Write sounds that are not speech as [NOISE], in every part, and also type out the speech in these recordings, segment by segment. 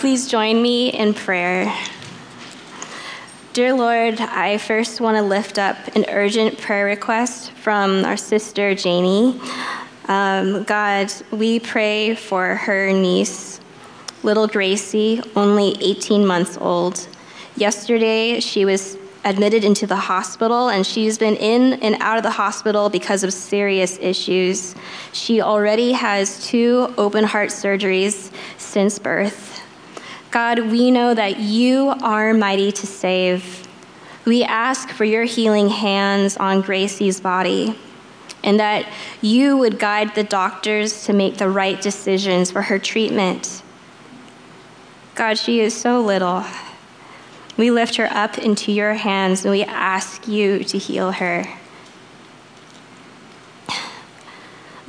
Please join me in prayer. Dear Lord, I first want to lift up an urgent prayer request from our sister Janie. Um, God, we pray for her niece, little Gracie, only 18 months old. Yesterday, she was admitted into the hospital, and she's been in and out of the hospital because of serious issues. She already has two open heart surgeries since birth. God, we know that you are mighty to save. We ask for your healing hands on Gracie's body and that you would guide the doctors to make the right decisions for her treatment. God, she is so little. We lift her up into your hands and we ask you to heal her.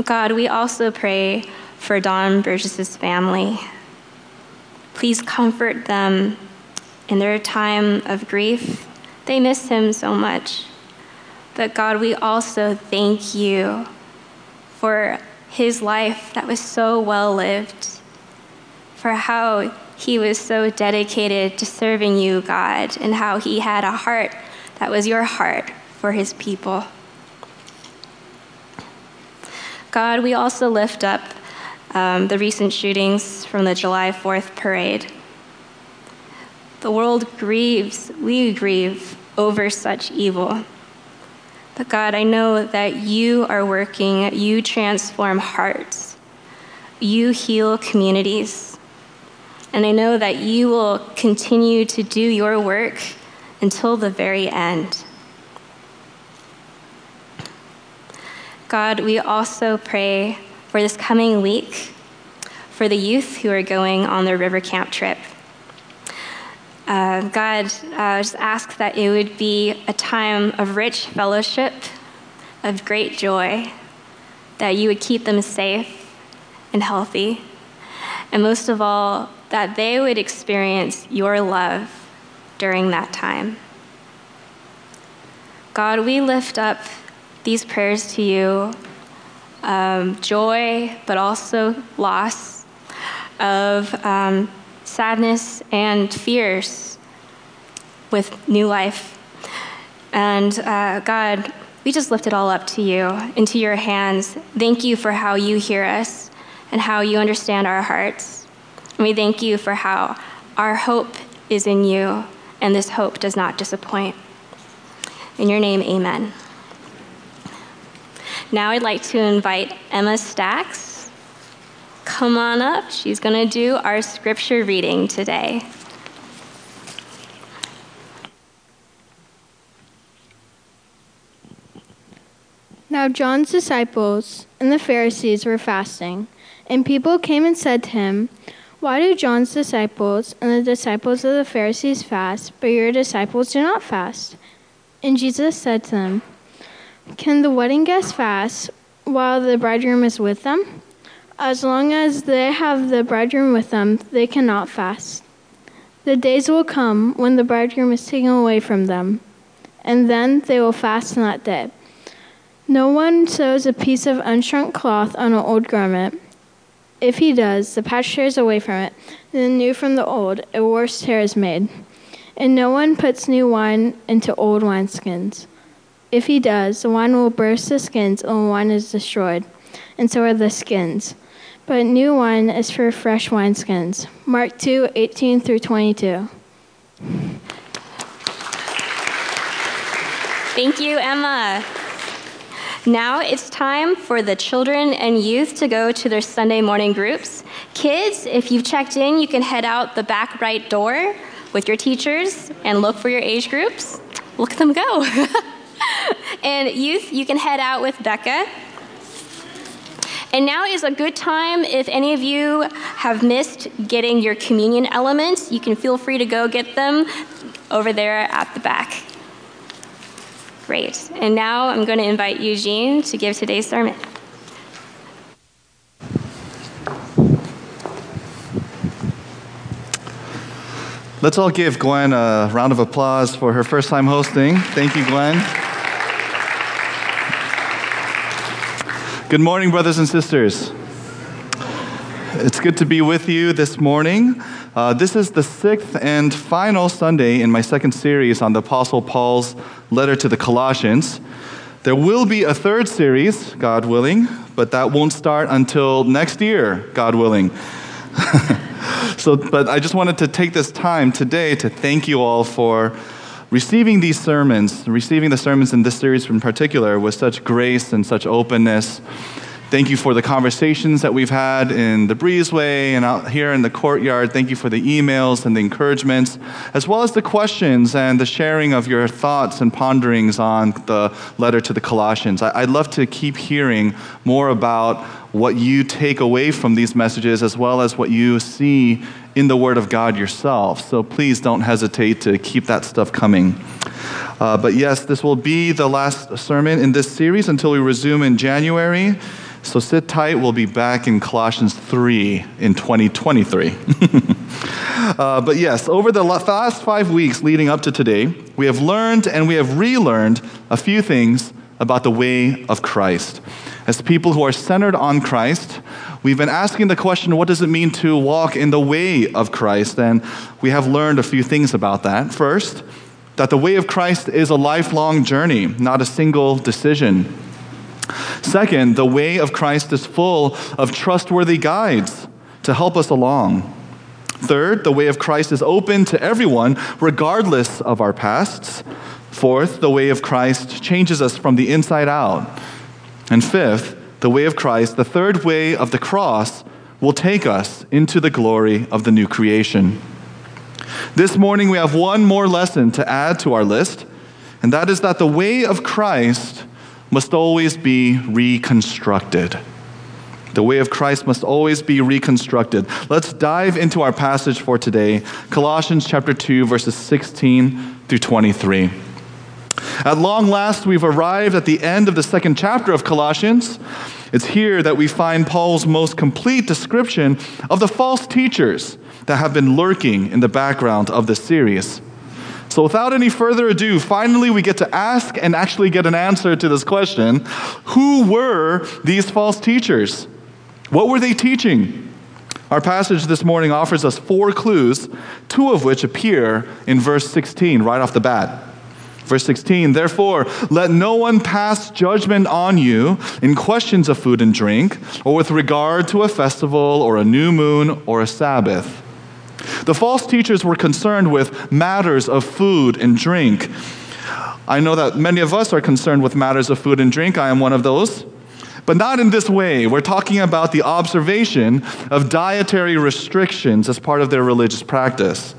God, we also pray for Don Burgess's family. Please comfort them in their time of grief. They miss him so much. But God, we also thank you for his life that was so well lived, for how he was so dedicated to serving you, God, and how he had a heart that was your heart for his people. God, we also lift up um, the recent shootings from the July 4th parade. The world grieves, we grieve over such evil. But God, I know that you are working, you transform hearts, you heal communities. And I know that you will continue to do your work until the very end. God, we also pray for this coming week for the youth who are going on their river camp trip. Uh, God, uh, just ask that it would be a time of rich fellowship, of great joy, that you would keep them safe and healthy, and most of all, that they would experience your love during that time. God, we lift up these prayers to you um, joy, but also loss, of um, sadness and fears with new life. And uh, God, we just lift it all up to you, into your hands. Thank you for how you hear us and how you understand our hearts. And we thank you for how our hope is in you, and this hope does not disappoint. In your name, amen. Now I'd like to invite Emma Stacks. Come on up. She's going to do our scripture reading today. Now John's disciples and the Pharisees were fasting, and people came and said to him, why do John's disciples and the disciples of the Pharisees fast, but your disciples do not fast? And Jesus said to them, Can the wedding guests fast while the bridegroom is with them? As long as they have the bridegroom with them, they cannot fast. The days will come when the bridegroom is taken away from them, and then they will fast on that day. No one sews a piece of unshrunk cloth on an old garment if he does, the patch tears away from it, and the new from the old, a worse tear is made. And no one puts new wine into old wineskins. If he does, the wine will burst the skins, and the wine is destroyed, and so are the skins. But new wine is for fresh wineskins. Mark 2 18 through 22. Thank you, Emma. Now it's time for the children and youth to go to their Sunday morning groups. Kids, if you've checked in, you can head out the back right door with your teachers and look for your age groups. Look at them go. [LAUGHS] [LAUGHS] and youth, you can head out with Becca. And now is a good time if any of you have missed getting your communion elements, you can feel free to go get them over there at the back. Great. And now I'm going to invite Eugene to give today's sermon. Let's all give Gwen a round of applause for her first time hosting. Thank you, Gwen. Good morning, brothers and sisters. It's good to be with you this morning. Uh, this is the sixth and final Sunday in my second series on the Apostle Paul's letter to the Colossians. There will be a third series, God willing, but that won't start until next year, God willing. [LAUGHS] so, but I just wanted to take this time today to thank you all for receiving these sermons, receiving the sermons in this series in particular with such grace and such openness. Thank you for the conversations that we've had in the breezeway and out here in the courtyard. Thank you for the emails and the encouragements, as well as the questions and the sharing of your thoughts and ponderings on the letter to the Colossians. I'd love to keep hearing more about what you take away from these messages, as well as what you see in the Word of God yourself. So please don't hesitate to keep that stuff coming. Uh, but yes, this will be the last sermon in this series until we resume in January. So sit tight. We'll be back in Colossians 3 in 2023. [LAUGHS] uh, but yes, over the last five weeks leading up to today, we have learned and we have relearned a few things about the way of Christ. As people who are centered on Christ, we've been asking the question what does it mean to walk in the way of Christ? And we have learned a few things about that. First, that the way of Christ is a lifelong journey, not a single decision. Second, the way of Christ is full of trustworthy guides to help us along. Third, the way of Christ is open to everyone, regardless of our pasts. Fourth, the way of Christ changes us from the inside out. And fifth, the way of Christ, the third way of the cross, will take us into the glory of the new creation. This morning, we have one more lesson to add to our list, and that is that the way of Christ must always be reconstructed. The way of Christ must always be reconstructed. Let's dive into our passage for today, Colossians chapter 2 verses 16 through 23. At long last, we've arrived at the end of the second chapter of Colossians. It's here that we find Paul's most complete description of the false teachers that have been lurking in the background of this series. So, without any further ado, finally we get to ask and actually get an answer to this question Who were these false teachers? What were they teaching? Our passage this morning offers us four clues, two of which appear in verse 16 right off the bat. Verse 16, therefore, let no one pass judgment on you in questions of food and drink, or with regard to a festival, or a new moon, or a Sabbath the false teachers were concerned with matters of food and drink. I know that many of us are concerned with matters of food and drink. I am one of those. But not in this way. We're talking about the observation of dietary restrictions as part of their religious practice.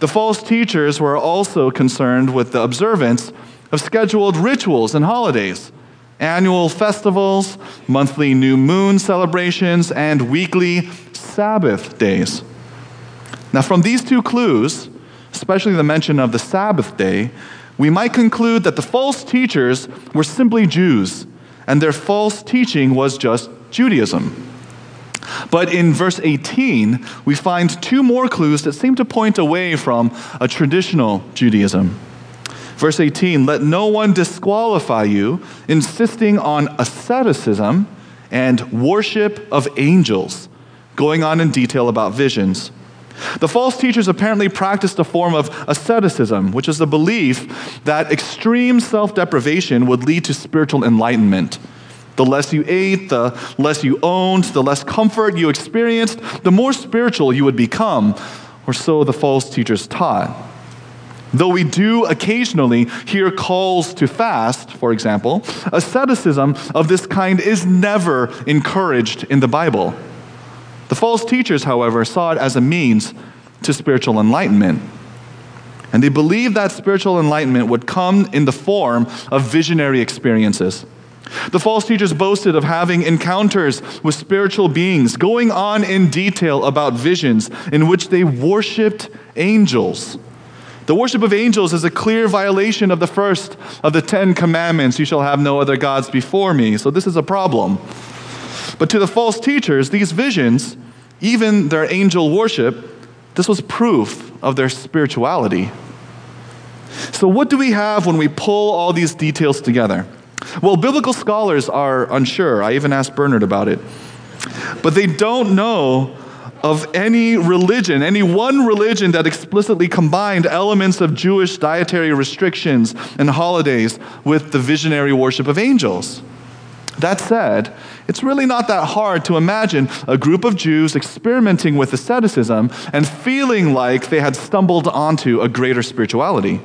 The false teachers were also concerned with the observance of scheduled rituals and holidays, annual festivals, monthly new moon celebrations, and weekly Sabbath days. Now, from these two clues, especially the mention of the Sabbath day, we might conclude that the false teachers were simply Jews, and their false teaching was just Judaism. But in verse 18, we find two more clues that seem to point away from a traditional Judaism. Verse 18 Let no one disqualify you, insisting on asceticism and worship of angels, going on in detail about visions. The false teachers apparently practiced a form of asceticism, which is the belief that extreme self deprivation would lead to spiritual enlightenment. The less you ate, the less you owned, the less comfort you experienced, the more spiritual you would become, or so the false teachers taught. Though we do occasionally hear calls to fast, for example, asceticism of this kind is never encouraged in the Bible. The false teachers, however, saw it as a means to spiritual enlightenment. And they believed that spiritual enlightenment would come in the form of visionary experiences. The false teachers boasted of having encounters with spiritual beings, going on in detail about visions in which they worshiped angels. The worship of angels is a clear violation of the first of the Ten Commandments you shall have no other gods before me. So, this is a problem. But to the false teachers, these visions, even their angel worship, this was proof of their spirituality. So, what do we have when we pull all these details together? Well, biblical scholars are unsure. I even asked Bernard about it. But they don't know of any religion, any one religion that explicitly combined elements of Jewish dietary restrictions and holidays with the visionary worship of angels. That said, it's really not that hard to imagine a group of Jews experimenting with asceticism and feeling like they had stumbled onto a greater spirituality.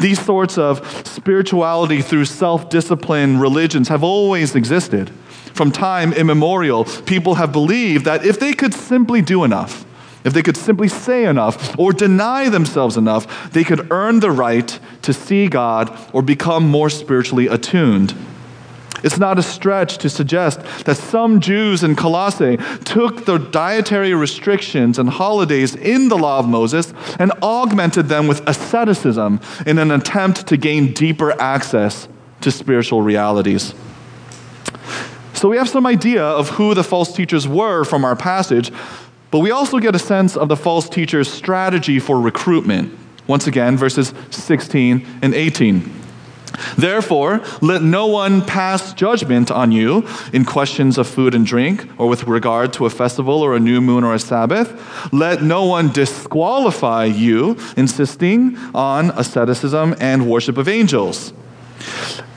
These sorts of spirituality through self discipline religions have always existed. From time immemorial, people have believed that if they could simply do enough, if they could simply say enough or deny themselves enough, they could earn the right to see God or become more spiritually attuned. It's not a stretch to suggest that some Jews in Colossae took the dietary restrictions and holidays in the law of Moses and augmented them with asceticism in an attempt to gain deeper access to spiritual realities. So we have some idea of who the false teachers were from our passage, but we also get a sense of the false teachers' strategy for recruitment. Once again, verses 16 and 18. Therefore, let no one pass judgment on you in questions of food and drink, or with regard to a festival or a new moon or a Sabbath. Let no one disqualify you, insisting on asceticism and worship of angels.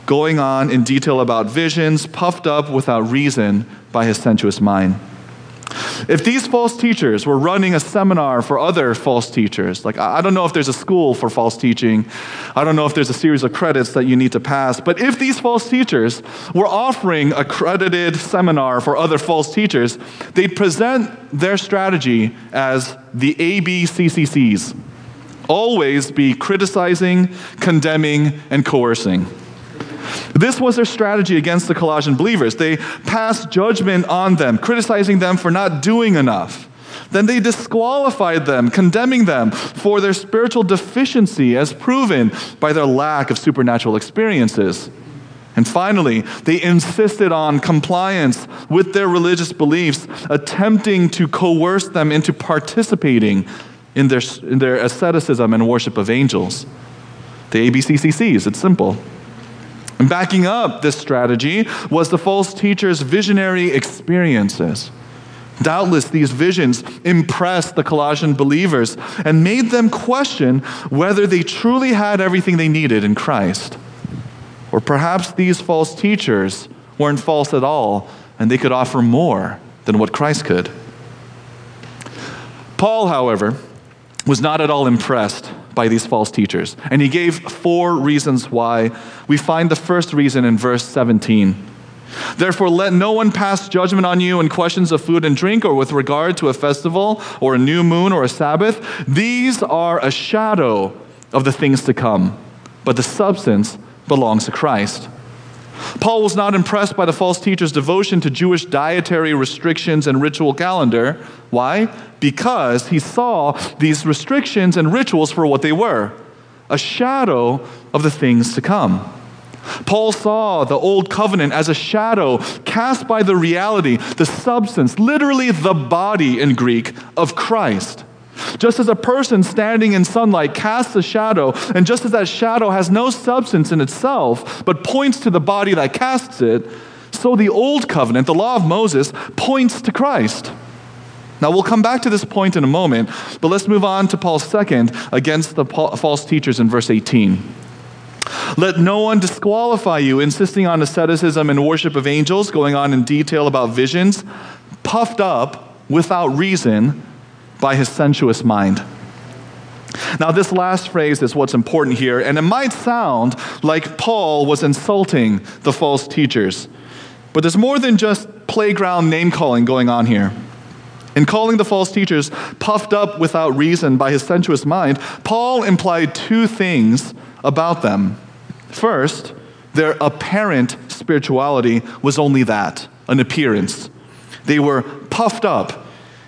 Going on in detail about visions, puffed up without reason by his sensuous mind. If these false teachers were running a seminar for other false teachers, like I don't know if there's a school for false teaching, I don't know if there's a series of credits that you need to pass, but if these false teachers were offering a credited seminar for other false teachers, they'd present their strategy as the ABCCCs always be criticizing, condemning, and coercing. This was their strategy against the Colossian believers. They passed judgment on them, criticizing them for not doing enough. Then they disqualified them, condemning them for their spiritual deficiency as proven by their lack of supernatural experiences. And finally, they insisted on compliance with their religious beliefs, attempting to coerce them into participating in their, in their asceticism and worship of angels. The ABCCCs, it's simple. And backing up this strategy was the false teacher's visionary experiences. Doubtless, these visions impressed the Colossian believers and made them question whether they truly had everything they needed in Christ. Or perhaps these false teachers weren't false at all and they could offer more than what Christ could. Paul, however, was not at all impressed by these false teachers. And he gave four reasons why. We find the first reason in verse 17. Therefore, let no one pass judgment on you in questions of food and drink, or with regard to a festival, or a new moon, or a Sabbath. These are a shadow of the things to come, but the substance belongs to Christ. Paul was not impressed by the false teacher's devotion to Jewish dietary restrictions and ritual calendar. Why? Because he saw these restrictions and rituals for what they were a shadow of the things to come. Paul saw the old covenant as a shadow cast by the reality, the substance, literally the body in Greek, of Christ. Just as a person standing in sunlight casts a shadow, and just as that shadow has no substance in itself, but points to the body that casts it, so the old covenant, the law of Moses, points to Christ. Now, we'll come back to this point in a moment, but let's move on to Paul's second against the false teachers in verse 18. Let no one disqualify you, insisting on asceticism and worship of angels, going on in detail about visions, puffed up without reason by his sensuous mind. Now, this last phrase is what's important here, and it might sound like Paul was insulting the false teachers, but there's more than just playground name calling going on here. In calling the false teachers puffed up without reason by his sensuous mind, Paul implied two things about them. First, their apparent spirituality was only that an appearance. They were puffed up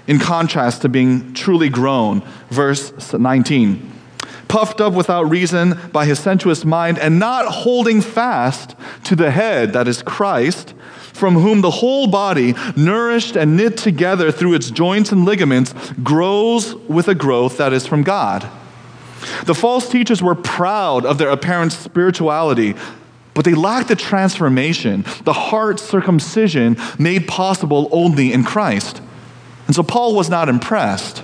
in contrast to being truly grown. Verse 19 puffed up without reason by his sensuous mind, and not holding fast to the head, that is Christ, from whom the whole body, nourished and knit together through its joints and ligaments, grows with a growth that is from God. The false teachers were proud of their apparent spirituality, but they lacked the transformation, the heart circumcision made possible only in Christ. And so Paul was not impressed.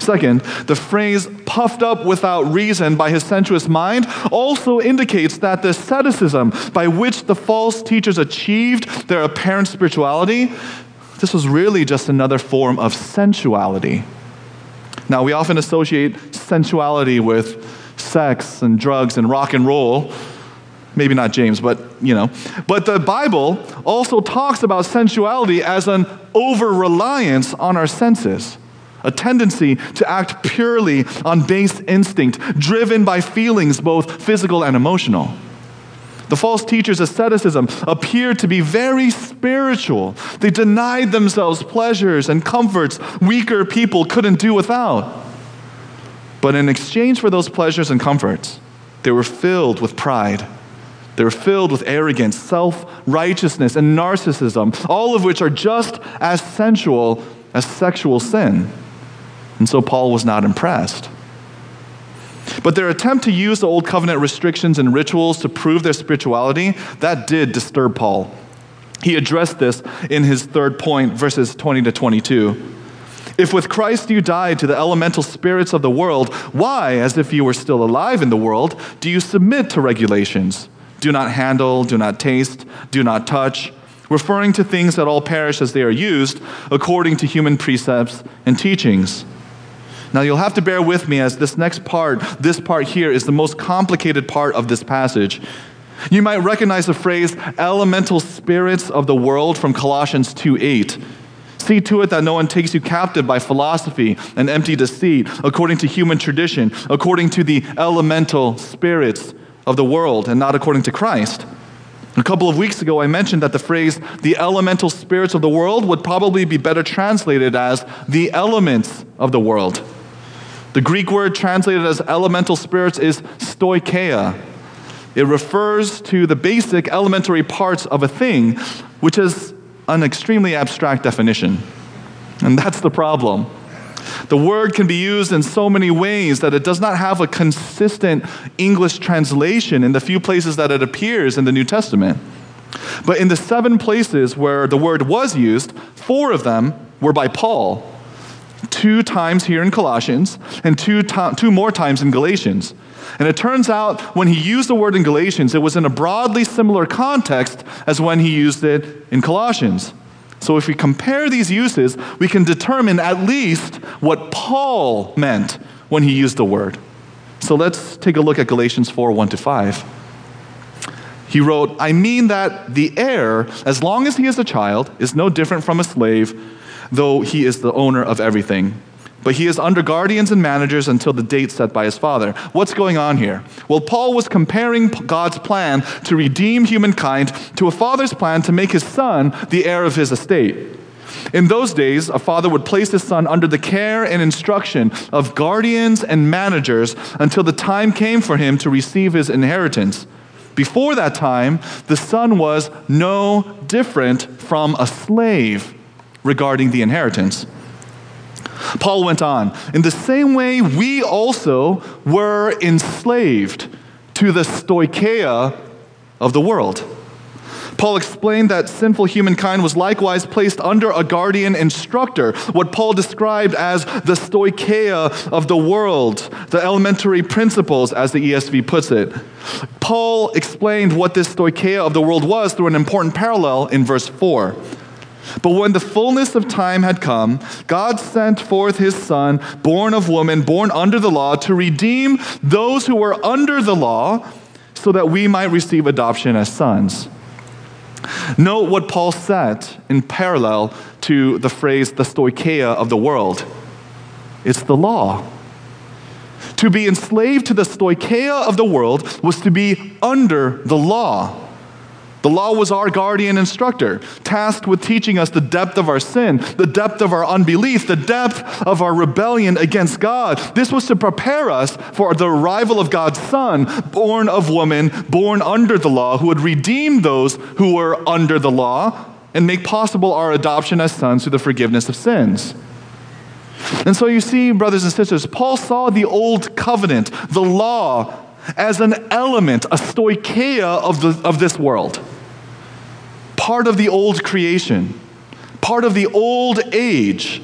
Second, the phrase puffed up without reason by his sensuous mind also indicates that the asceticism by which the false teachers achieved their apparent spirituality, this was really just another form of sensuality. Now, we often associate sensuality with sex and drugs and rock and roll. Maybe not James, but you know. But the Bible also talks about sensuality as an over reliance on our senses, a tendency to act purely on base instinct, driven by feelings both physical and emotional. The false teachers' asceticism appeared to be very spiritual. They denied themselves pleasures and comforts weaker people couldn't do without. But in exchange for those pleasures and comforts, they were filled with pride. They were filled with arrogance, self righteousness, and narcissism, all of which are just as sensual as sexual sin. And so Paul was not impressed. But their attempt to use the Old Covenant restrictions and rituals to prove their spirituality, that did disturb Paul. He addressed this in his third point, verses 20 to 22. If with Christ you died to the elemental spirits of the world, why, as if you were still alive in the world, do you submit to regulations? Do not handle, do not taste, do not touch, referring to things that all perish as they are used, according to human precepts and teachings. Now, you'll have to bear with me as this next part, this part here, is the most complicated part of this passage. You might recognize the phrase elemental spirits of the world from Colossians 2 8. See to it that no one takes you captive by philosophy and empty deceit, according to human tradition, according to the elemental spirits of the world and not according to Christ. A couple of weeks ago, I mentioned that the phrase the elemental spirits of the world would probably be better translated as the elements of the world. The Greek word translated as elemental spirits is stoicheia. It refers to the basic elementary parts of a thing, which is an extremely abstract definition. And that's the problem. The word can be used in so many ways that it does not have a consistent English translation in the few places that it appears in the New Testament. But in the seven places where the word was used, four of them were by Paul. Two times here in Colossians, and two, to- two more times in Galatians. And it turns out when he used the word in Galatians, it was in a broadly similar context as when he used it in Colossians. So if we compare these uses, we can determine at least what Paul meant when he used the word. So let's take a look at Galatians 4 1 to 5. He wrote, I mean that the heir, as long as he is a child, is no different from a slave, though he is the owner of everything. But he is under guardians and managers until the date set by his father. What's going on here? Well, Paul was comparing God's plan to redeem humankind to a father's plan to make his son the heir of his estate. In those days, a father would place his son under the care and instruction of guardians and managers until the time came for him to receive his inheritance. Before that time, the son was no different from a slave regarding the inheritance. Paul went on, in the same way, we also were enslaved to the stoicheia of the world. Paul explained that sinful humankind was likewise placed under a guardian instructor, what Paul described as the stoicheia of the world, the elementary principles, as the ESV puts it. Paul explained what this stoicheia of the world was through an important parallel in verse 4. But when the fullness of time had come, God sent forth his Son, born of woman, born under the law, to redeem those who were under the law, so that we might receive adoption as sons. Note what Paul said in parallel to the phrase the stoicheia of the world it's the law. To be enslaved to the stoicheia of the world was to be under the law. The law was our guardian instructor, tasked with teaching us the depth of our sin, the depth of our unbelief, the depth of our rebellion against God. This was to prepare us for the arrival of God's Son, born of woman, born under the law, who would redeem those who were under the law and make possible our adoption as sons through the forgiveness of sins. And so you see, brothers and sisters, Paul saw the old covenant, the law, as an element, a stoicheia of, the, of this world part of the old creation, part of the old age.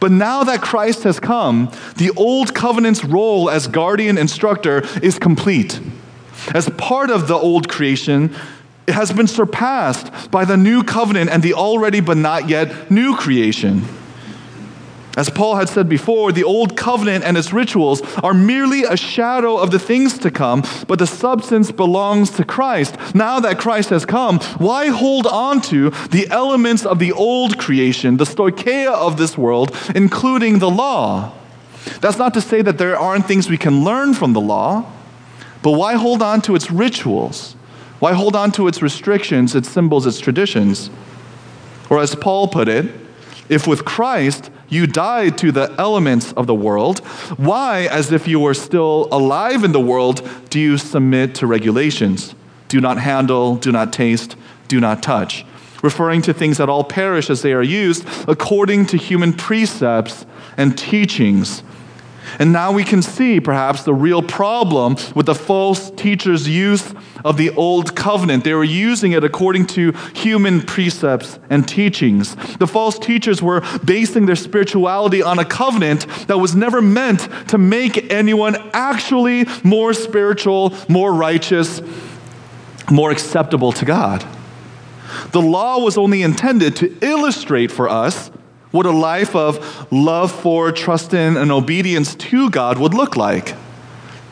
But now that Christ has come, the old covenant's role as guardian instructor is complete. As part of the old creation, it has been surpassed by the new covenant and the already but not yet new creation. As Paul had said before, the old covenant and its rituals are merely a shadow of the things to come, but the substance belongs to Christ. Now that Christ has come, why hold on to the elements of the old creation, the stoicheia of this world, including the law? That's not to say that there aren't things we can learn from the law, but why hold on to its rituals? Why hold on to its restrictions, its symbols, its traditions? Or as Paul put it, if with Christ you died to the elements of the world, why, as if you were still alive in the world, do you submit to regulations? Do not handle, do not taste, do not touch. Referring to things that all perish as they are used according to human precepts and teachings and now we can see, perhaps, the real problem with the false teachers' use of the old covenant. They were using it according to human precepts and teachings. The false teachers were basing their spirituality on a covenant that was never meant to make anyone actually more spiritual, more righteous, more acceptable to God. The law was only intended to illustrate for us what a life of love for, trust in, and obedience to God would look like.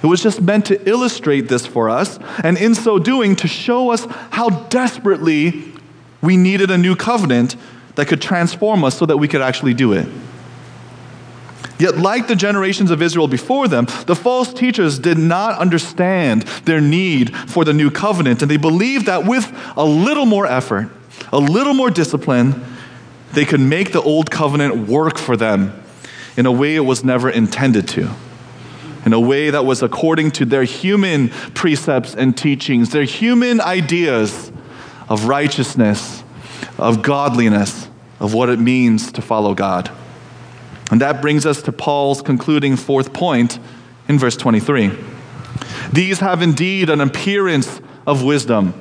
It was just meant to illustrate this for us, and in so doing, to show us how desperately we needed a new covenant that could transform us so that we could actually do it. Yet, like the generations of Israel before them, the false teachers did not understand their need for the new covenant, and they believed that with a little more effort, a little more discipline, they could make the old covenant work for them in a way it was never intended to, in a way that was according to their human precepts and teachings, their human ideas of righteousness, of godliness, of what it means to follow God. And that brings us to Paul's concluding fourth point in verse 23. These have indeed an appearance of wisdom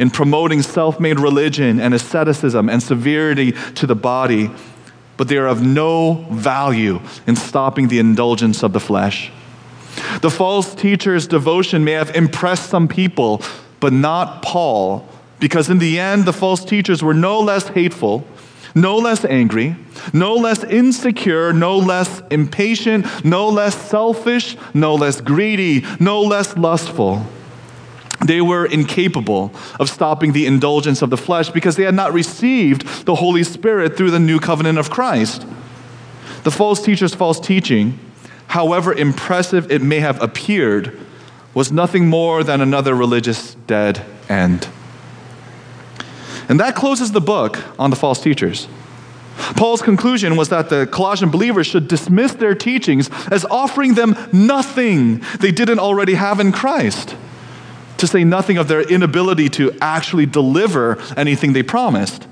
in promoting self made religion and asceticism and severity to the body, but they are of no value in stopping the indulgence of the flesh. The false teacher's devotion may have impressed some people, but not Paul, because in the end, the false teachers were no less hateful, no less angry, no less insecure, no less impatient, no less selfish, no less greedy, no less lustful. They were incapable of stopping the indulgence of the flesh because they had not received the Holy Spirit through the new covenant of Christ. The false teacher's false teaching, however impressive it may have appeared, was nothing more than another religious dead end. And that closes the book on the false teachers. Paul's conclusion was that the Colossian believers should dismiss their teachings as offering them nothing they didn't already have in Christ to say nothing of their inability to actually deliver anything they promised.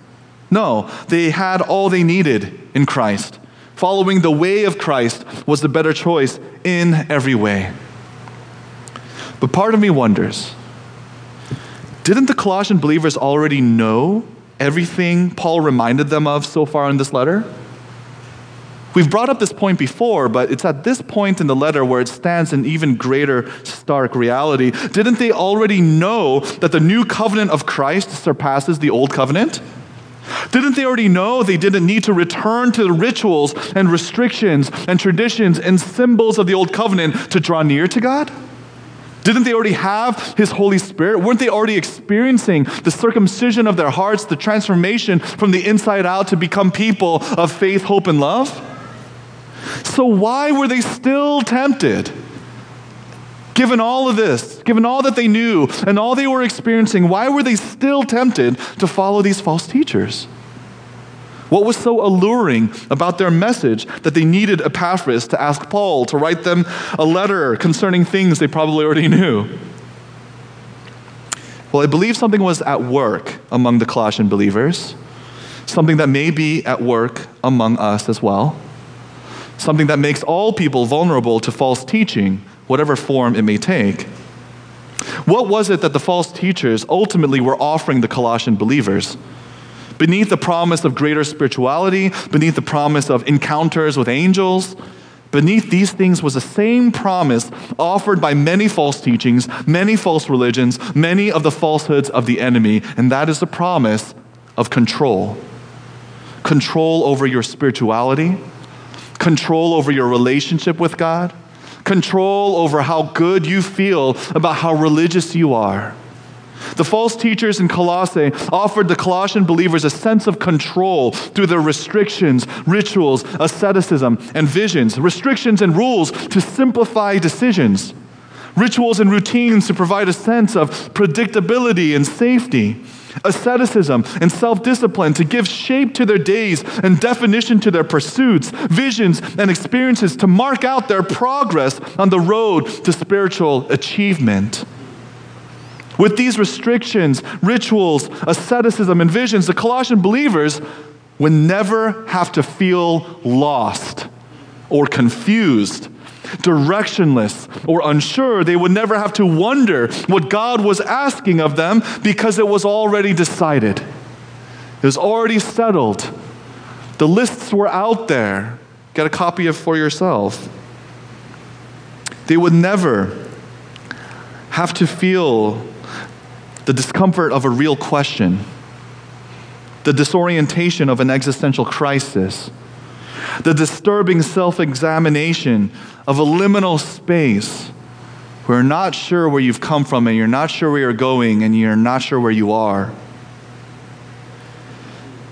No, they had all they needed in Christ. Following the way of Christ was the better choice in every way. But part of me wonders didn't the Colossian believers already know everything Paul reminded them of so far in this letter? We've brought up this point before, but it's at this point in the letter where it stands in even greater stark reality. Didn't they already know that the new covenant of Christ surpasses the old covenant? Didn't they already know they didn't need to return to the rituals and restrictions and traditions and symbols of the old covenant to draw near to God? Didn't they already have His Holy Spirit? Weren't they already experiencing the circumcision of their hearts, the transformation from the inside out to become people of faith, hope, and love? So, why were they still tempted? Given all of this, given all that they knew and all they were experiencing, why were they still tempted to follow these false teachers? What was so alluring about their message that they needed Epaphras to ask Paul to write them a letter concerning things they probably already knew? Well, I believe something was at work among the Colossian believers, something that may be at work among us as well something that makes all people vulnerable to false teaching, whatever form it may take. What was it that the false teachers ultimately were offering the Colossian believers? beneath the promise of greater spirituality, beneath the promise of encounters with angels, beneath these things was the same promise offered by many false teachings, many false religions, many of the falsehoods of the enemy, and that is the promise of control. Control over your spirituality, control over your relationship with God, control over how good you feel about how religious you are the false teachers in Colossae offered the Colossian believers a sense of control through their restrictions, rituals, asceticism, and visions, restrictions and rules to simplify decisions, rituals and routines to provide a sense of predictability and safety. Asceticism and self discipline to give shape to their days and definition to their pursuits, visions, and experiences to mark out their progress on the road to spiritual achievement. With these restrictions, rituals, asceticism, and visions, the Colossian believers would never have to feel lost or confused, directionless or unsure. They would never have to wonder what God was asking of them because it was already decided. It was already settled. The lists were out there. Get a copy of for yourself. They would never have to feel the discomfort of a real question, the disorientation of an existential crisis, the disturbing self examination of a liminal space where you're not sure where you've come from and you're not sure where you're going and you're not sure where you are.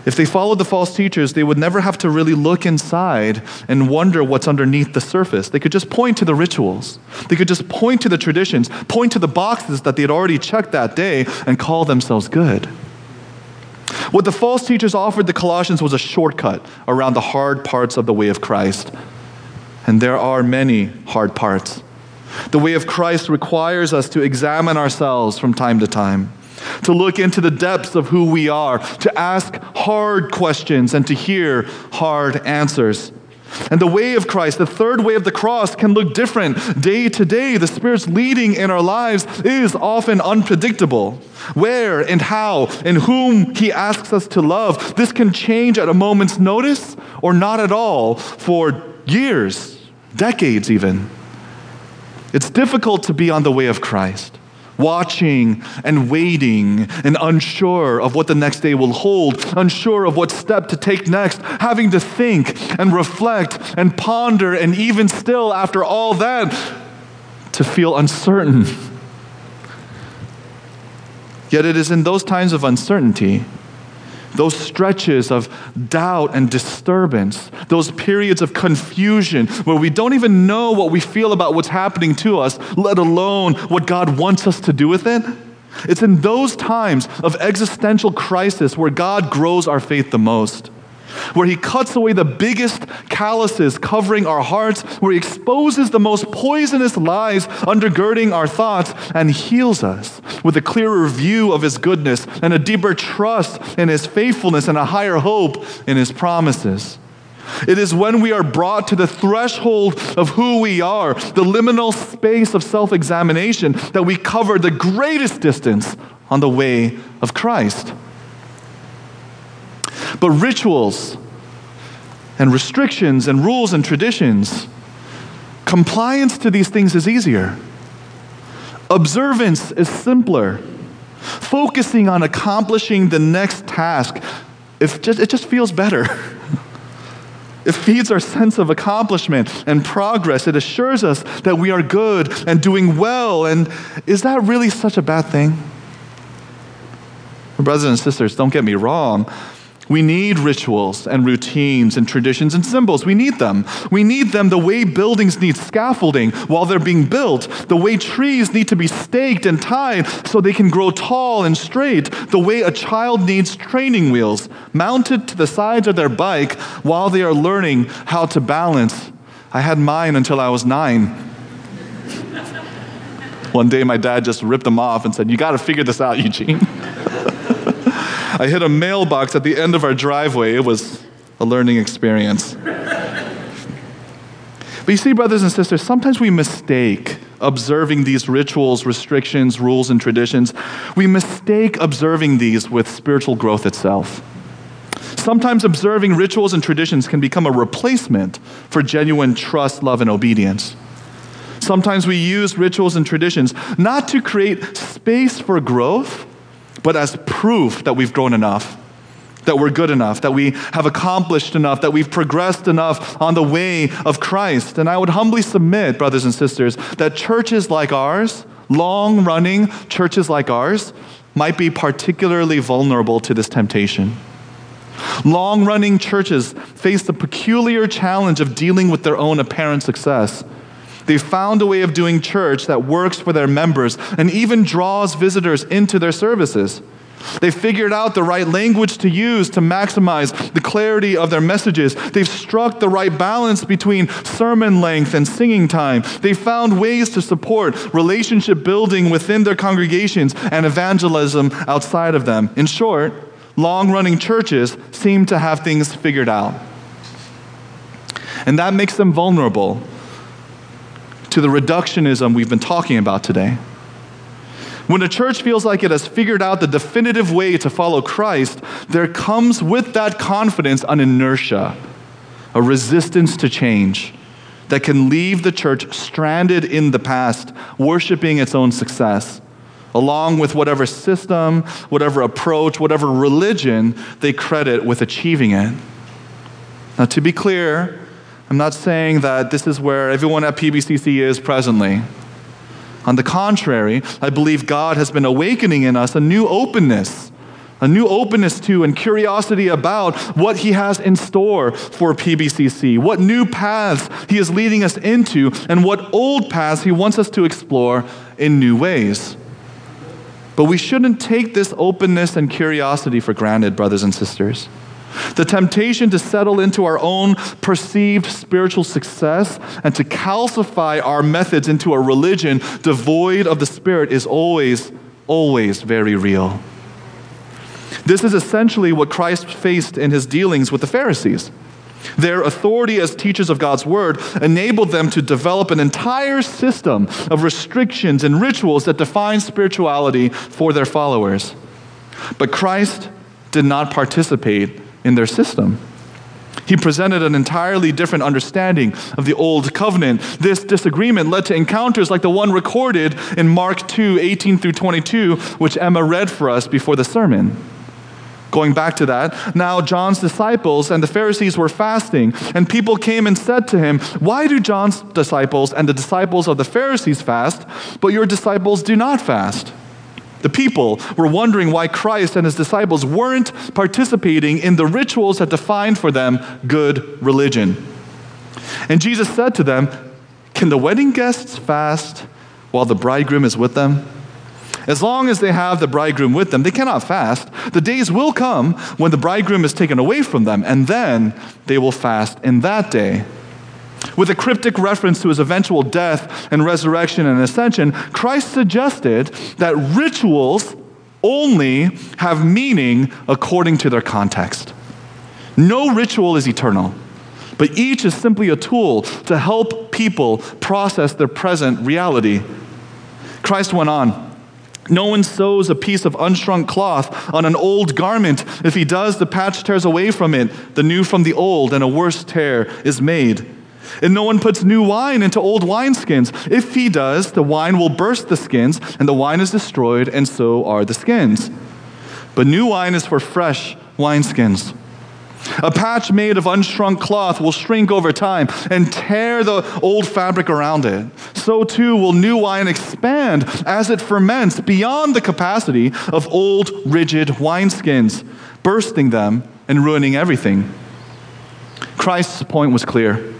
If they followed the false teachers, they would never have to really look inside and wonder what's underneath the surface. They could just point to the rituals. They could just point to the traditions, point to the boxes that they had already checked that day, and call themselves good. What the false teachers offered the Colossians was a shortcut around the hard parts of the way of Christ. And there are many hard parts. The way of Christ requires us to examine ourselves from time to time to look into the depths of who we are, to ask hard questions, and to hear hard answers. And the way of Christ, the third way of the cross, can look different day to day. The Spirit's leading in our lives is often unpredictable. Where and how and whom He asks us to love, this can change at a moment's notice or not at all for years, decades even. It's difficult to be on the way of Christ watching and waiting and unsure of what the next day will hold, unsure of what step to take next, having to think and reflect and ponder, and even still, after all that, to feel uncertain. Yet it is in those times of uncertainty those stretches of doubt and disturbance, those periods of confusion where we don't even know what we feel about what's happening to us, let alone what God wants us to do with it. It's in those times of existential crisis where God grows our faith the most where he cuts away the biggest calluses covering our hearts, where he exposes the most poisonous lies undergirding our thoughts, and heals us with a clearer view of his goodness and a deeper trust in his faithfulness and a higher hope in his promises. It is when we are brought to the threshold of who we are, the liminal space of self examination, that we cover the greatest distance on the way of Christ. But rituals and restrictions and rules and traditions, compliance to these things is easier. Observance is simpler. Focusing on accomplishing the next task, it just, it just feels better. [LAUGHS] It feeds our sense of accomplishment and progress. It assures us that we are good and doing well. And is that really such a bad thing? Brothers and sisters, don't get me wrong. We need rituals and routines and traditions and symbols. We need them. We need them the way buildings need scaffolding while they're being built, the way trees need to be staked and tied so they can grow tall and straight, the way a child needs training wheels mounted to the sides of their bike while they are learning how to balance. I had mine until I was nine. One day my dad just ripped them off and said, You got to figure this out, Eugene. [LAUGHS] I hit a mailbox at the end of our driveway. It was a learning experience. but you see, brothers and sisters, sometimes we mistake observing these rituals, restrictions, rules, and traditions. We mistake observing these with spiritual growth itself. Sometimes observing rituals and traditions can become a replacement for genuine trust, love, and obedience. Sometimes we use rituals and traditions not to create space for growth, but as proof that we've grown enough, that we're good enough, that we have accomplished enough, that we've progressed enough on the way of Christ. And I would humbly submit, brothers and sisters, that churches like ours, long running churches like ours, might be particularly vulnerable to this temptation. Long running churches face the peculiar challenge of dealing with their own apparent success. They found a way of doing church that works for their members and even draws visitors into their services. They figured out the right language to use to maximize the clarity of their messages. They've struck the right balance between sermon length and singing time. They found ways to support relationship building within their congregations and evangelism outside of them. In short, long running churches seem to have things figured out. And that makes them vulnerable to the reductionism we've been talking about today. When a church feels like it has figured out the definitive way to follow Christ, there comes with that confidence an inertia, a resistance to change that can leave the church stranded in the past, worshiping its own success, along with whatever system, whatever approach, whatever religion they credit with achieving it. Now, to be clear, I'm not saying that this is where everyone at PBCC is presently. On the contrary, I believe God has been awakening in us a new openness, a new openness to and curiosity about what He has in store for PBCC, what new paths He is leading us into, and what old paths He wants us to explore in new ways. But we shouldn't take this openness and curiosity for granted, brothers and sisters. The temptation to settle into our own perceived spiritual success and to calcify our methods into a religion devoid of the Spirit is always, always very real. This is essentially what Christ faced in his dealings with the Pharisees. Their authority as teachers of God's word enabled them to develop an entire system of restrictions and rituals that define spirituality for their followers. But Christ did not participate in their system. He presented an entirely different understanding of the old covenant. This disagreement led to encounters like the one recorded in Mark 2 18 through 22, which Emma read for us before the sermon. Going back to that, now John's disciples and the Pharisees were fasting, and people came and said to him, Why do John's disciples and the disciples of the Pharisees fast, but your disciples do not fast? The people were wondering why Christ and his disciples weren't participating in the rituals that defined for them good religion. And Jesus said to them, Can the wedding guests fast while the bridegroom is with them? As long as they have the bridegroom with them, they cannot fast. The days will come when the bridegroom is taken away from them, and then they will fast in that day. With a cryptic reference to his eventual death and resurrection and ascension, Christ suggested that rituals only have meaning according to their context. No ritual is eternal, but each is simply a tool to help people process their present reality. Christ went on. No one sews a piece of unshrunk cloth on an old garment. If he does, the patch tears away from it, the new from the old, and a worse tear is made. And no one puts new wine into old wineskins. If he does, the wine will burst the skins, and the wine is destroyed, and so are the skins. But new wine is for fresh wineskins. A patch made of unshrunk cloth will shrink over time and tear the old fabric around it. So too will new wine expand as it ferments beyond the capacity of old, rigid wineskins, bursting them and ruining everything. Christ's point was clear.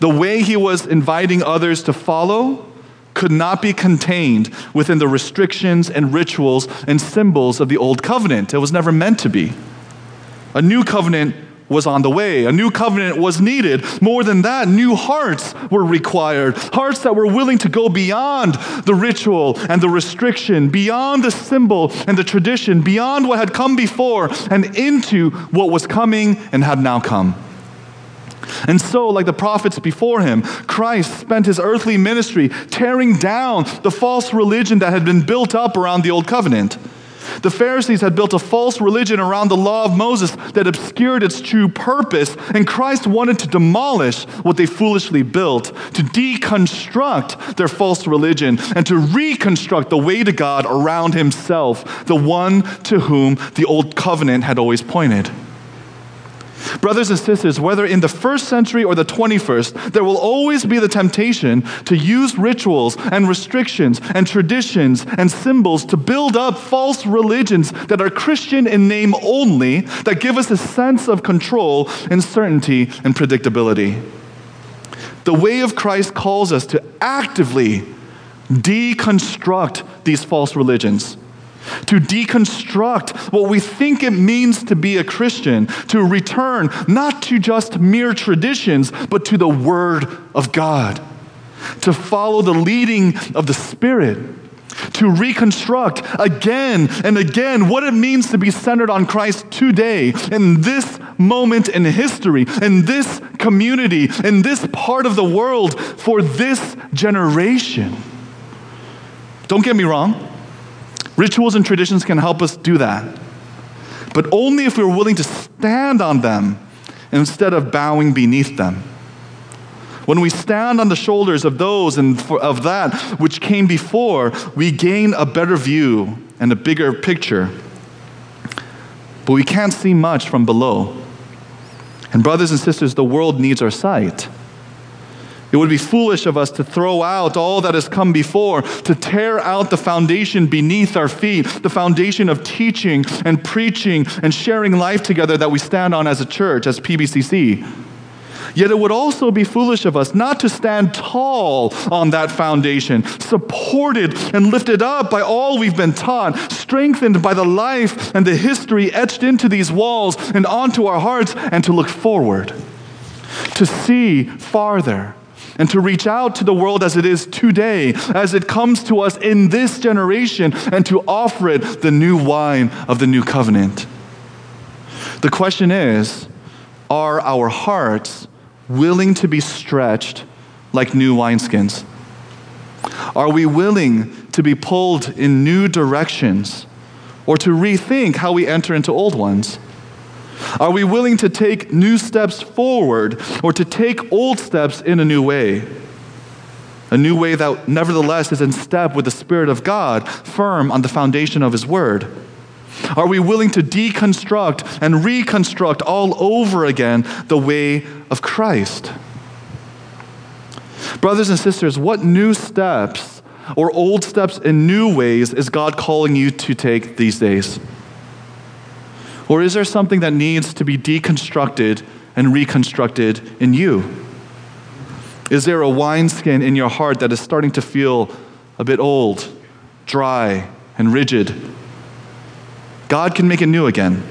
The way he was inviting others to follow could not be contained within the restrictions and rituals and symbols of the old covenant. It was never meant to be. A new covenant was on the way. A new covenant was needed. More than that, new hearts were required. Hearts that were willing to go beyond the ritual and the restriction, beyond the symbol and the tradition, beyond what had come before, and into what was coming and had now come. And so, like the prophets before him, Christ spent his earthly ministry tearing down the false religion that had been built up around the old covenant. The Pharisees had built a false religion around the law of Moses that obscured its true purpose, and Christ wanted to demolish what they foolishly built, to deconstruct their false religion, and to reconstruct the way to God around Himself, the one to whom the Old Covenant had always pointed. Brothers and sisters, whether in the first century or the 21st, there will always be the temptation to use rituals and restrictions and traditions and symbols to build up false religions that are Christian in name only, that give us a sense of control and certainty and predictability. The way of Christ calls us to actively deconstruct these false religions to deconstruct what we think it means to be a Christian, to return not to just mere traditions, but to the Word of God, to follow the leading of the Spirit, to reconstruct again and again what it means to be centered on Christ today, in this moment in history, in this community, in this part of the world, for this generation. Don't get me wrong. Rituals and traditions can help us do that. But only if we're willing to stand on them instead of bowing beneath them. When we stand on the shoulders of those and of that which came before, we gain a better view and a bigger picture. But we can't see much from below. And, brothers and sisters, the world needs our sight. It would be foolish of us to throw out all that has come before, to tear out the foundation beneath our feet, the foundation of teaching and preaching and sharing life together that we stand on as a church, as PBCC. Yet it would also be foolish of us not to stand tall on that foundation, supported and lifted up by all we've been taught, strengthened by the life and the history etched into these walls and onto our hearts, and to look forward, to see farther and to reach out to the world as it is today, as it comes to us in this generation, and to offer it the new wine of the new covenant. The question is are our hearts willing to be stretched like new wineskins? Are we willing to be pulled in new directions or to rethink how we enter into old ones? Are we willing to take new steps forward or to take old steps in a new way? A new way that nevertheless is in step with the Spirit of God, firm on the foundation of His Word. Are we willing to deconstruct and reconstruct all over again the way of Christ? Brothers and sisters, what new steps or old steps in new ways is God calling you to take these days? Or is there something that needs to be deconstructed and reconstructed in you? Is there a wineskin in your heart that is starting to feel a bit old, dry, and rigid? God can make it new again.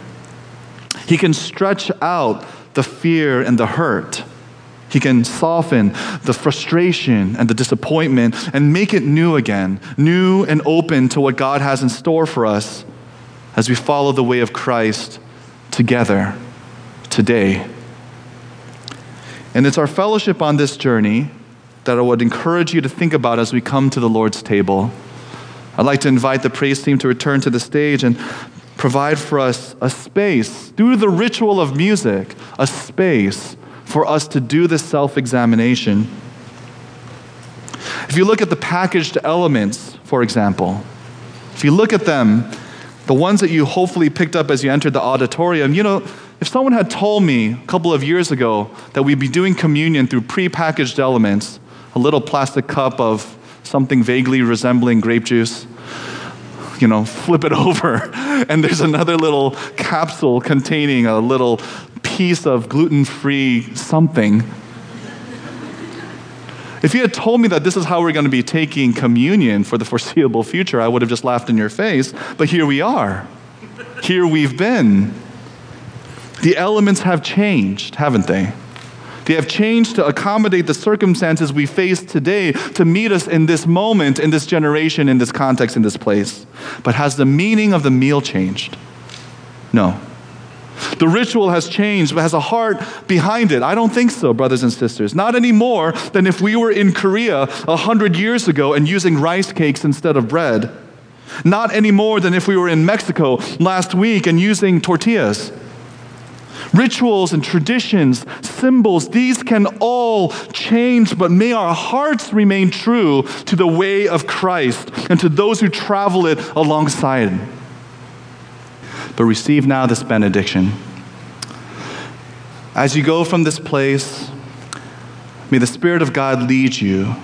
He can stretch out the fear and the hurt. He can soften the frustration and the disappointment and make it new again, new and open to what God has in store for us as we follow the way of Christ together today. And it's our fellowship on this journey that I would encourage you to think about as we come to the Lord's table. I'd like to invite the praise team to return to the stage and provide for us a space, through the ritual of music, a space for us to do this self examination. If you look at the packaged elements, for example, if you look at them, the ones that you hopefully picked up as you entered the auditorium, you know, if someone had told me a couple of years ago that we'd be doing communion through prepackaged elements, a little plastic cup of something vaguely resembling grape juice, you know, flip it [LAUGHS] over, and there's another little capsule containing a little piece of gluten free something if you had told me that this is how we're going to be taking communion for the foreseeable future, I would have just laughed in your face. But here we are. Here we've been. The elements have changed, haven't they? They have changed to accommodate the circumstances we face today to meet us in this moment, in this generation, in this context, in this place. But has the meaning of the meal changed? No. The ritual has changed, but has a heart behind it. I don't think so, brothers and sisters. Not any more than if we were in Korea a hundred years ago and using rice cakes instead of bread. Not any more than if we were in Mexico last week and using tortillas. Rituals and traditions, symbols, these can all change, but may our hearts remain true to the way of Christ and to those who travel it alongside. But receive now this benediction. As you go from this place, may the Spirit of God lead you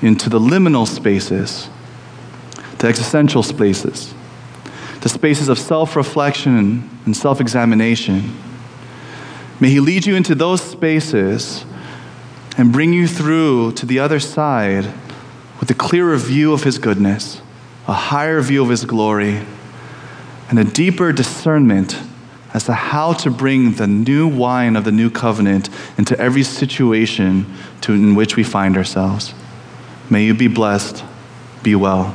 into the liminal spaces, the existential spaces, the spaces of self reflection and self examination. May He lead you into those spaces and bring you through to the other side with a clearer view of His goodness, a higher view of His glory, and a deeper discernment as to how to bring the new wine of the new covenant into every situation to, in which we find ourselves. May you be blessed. Be well.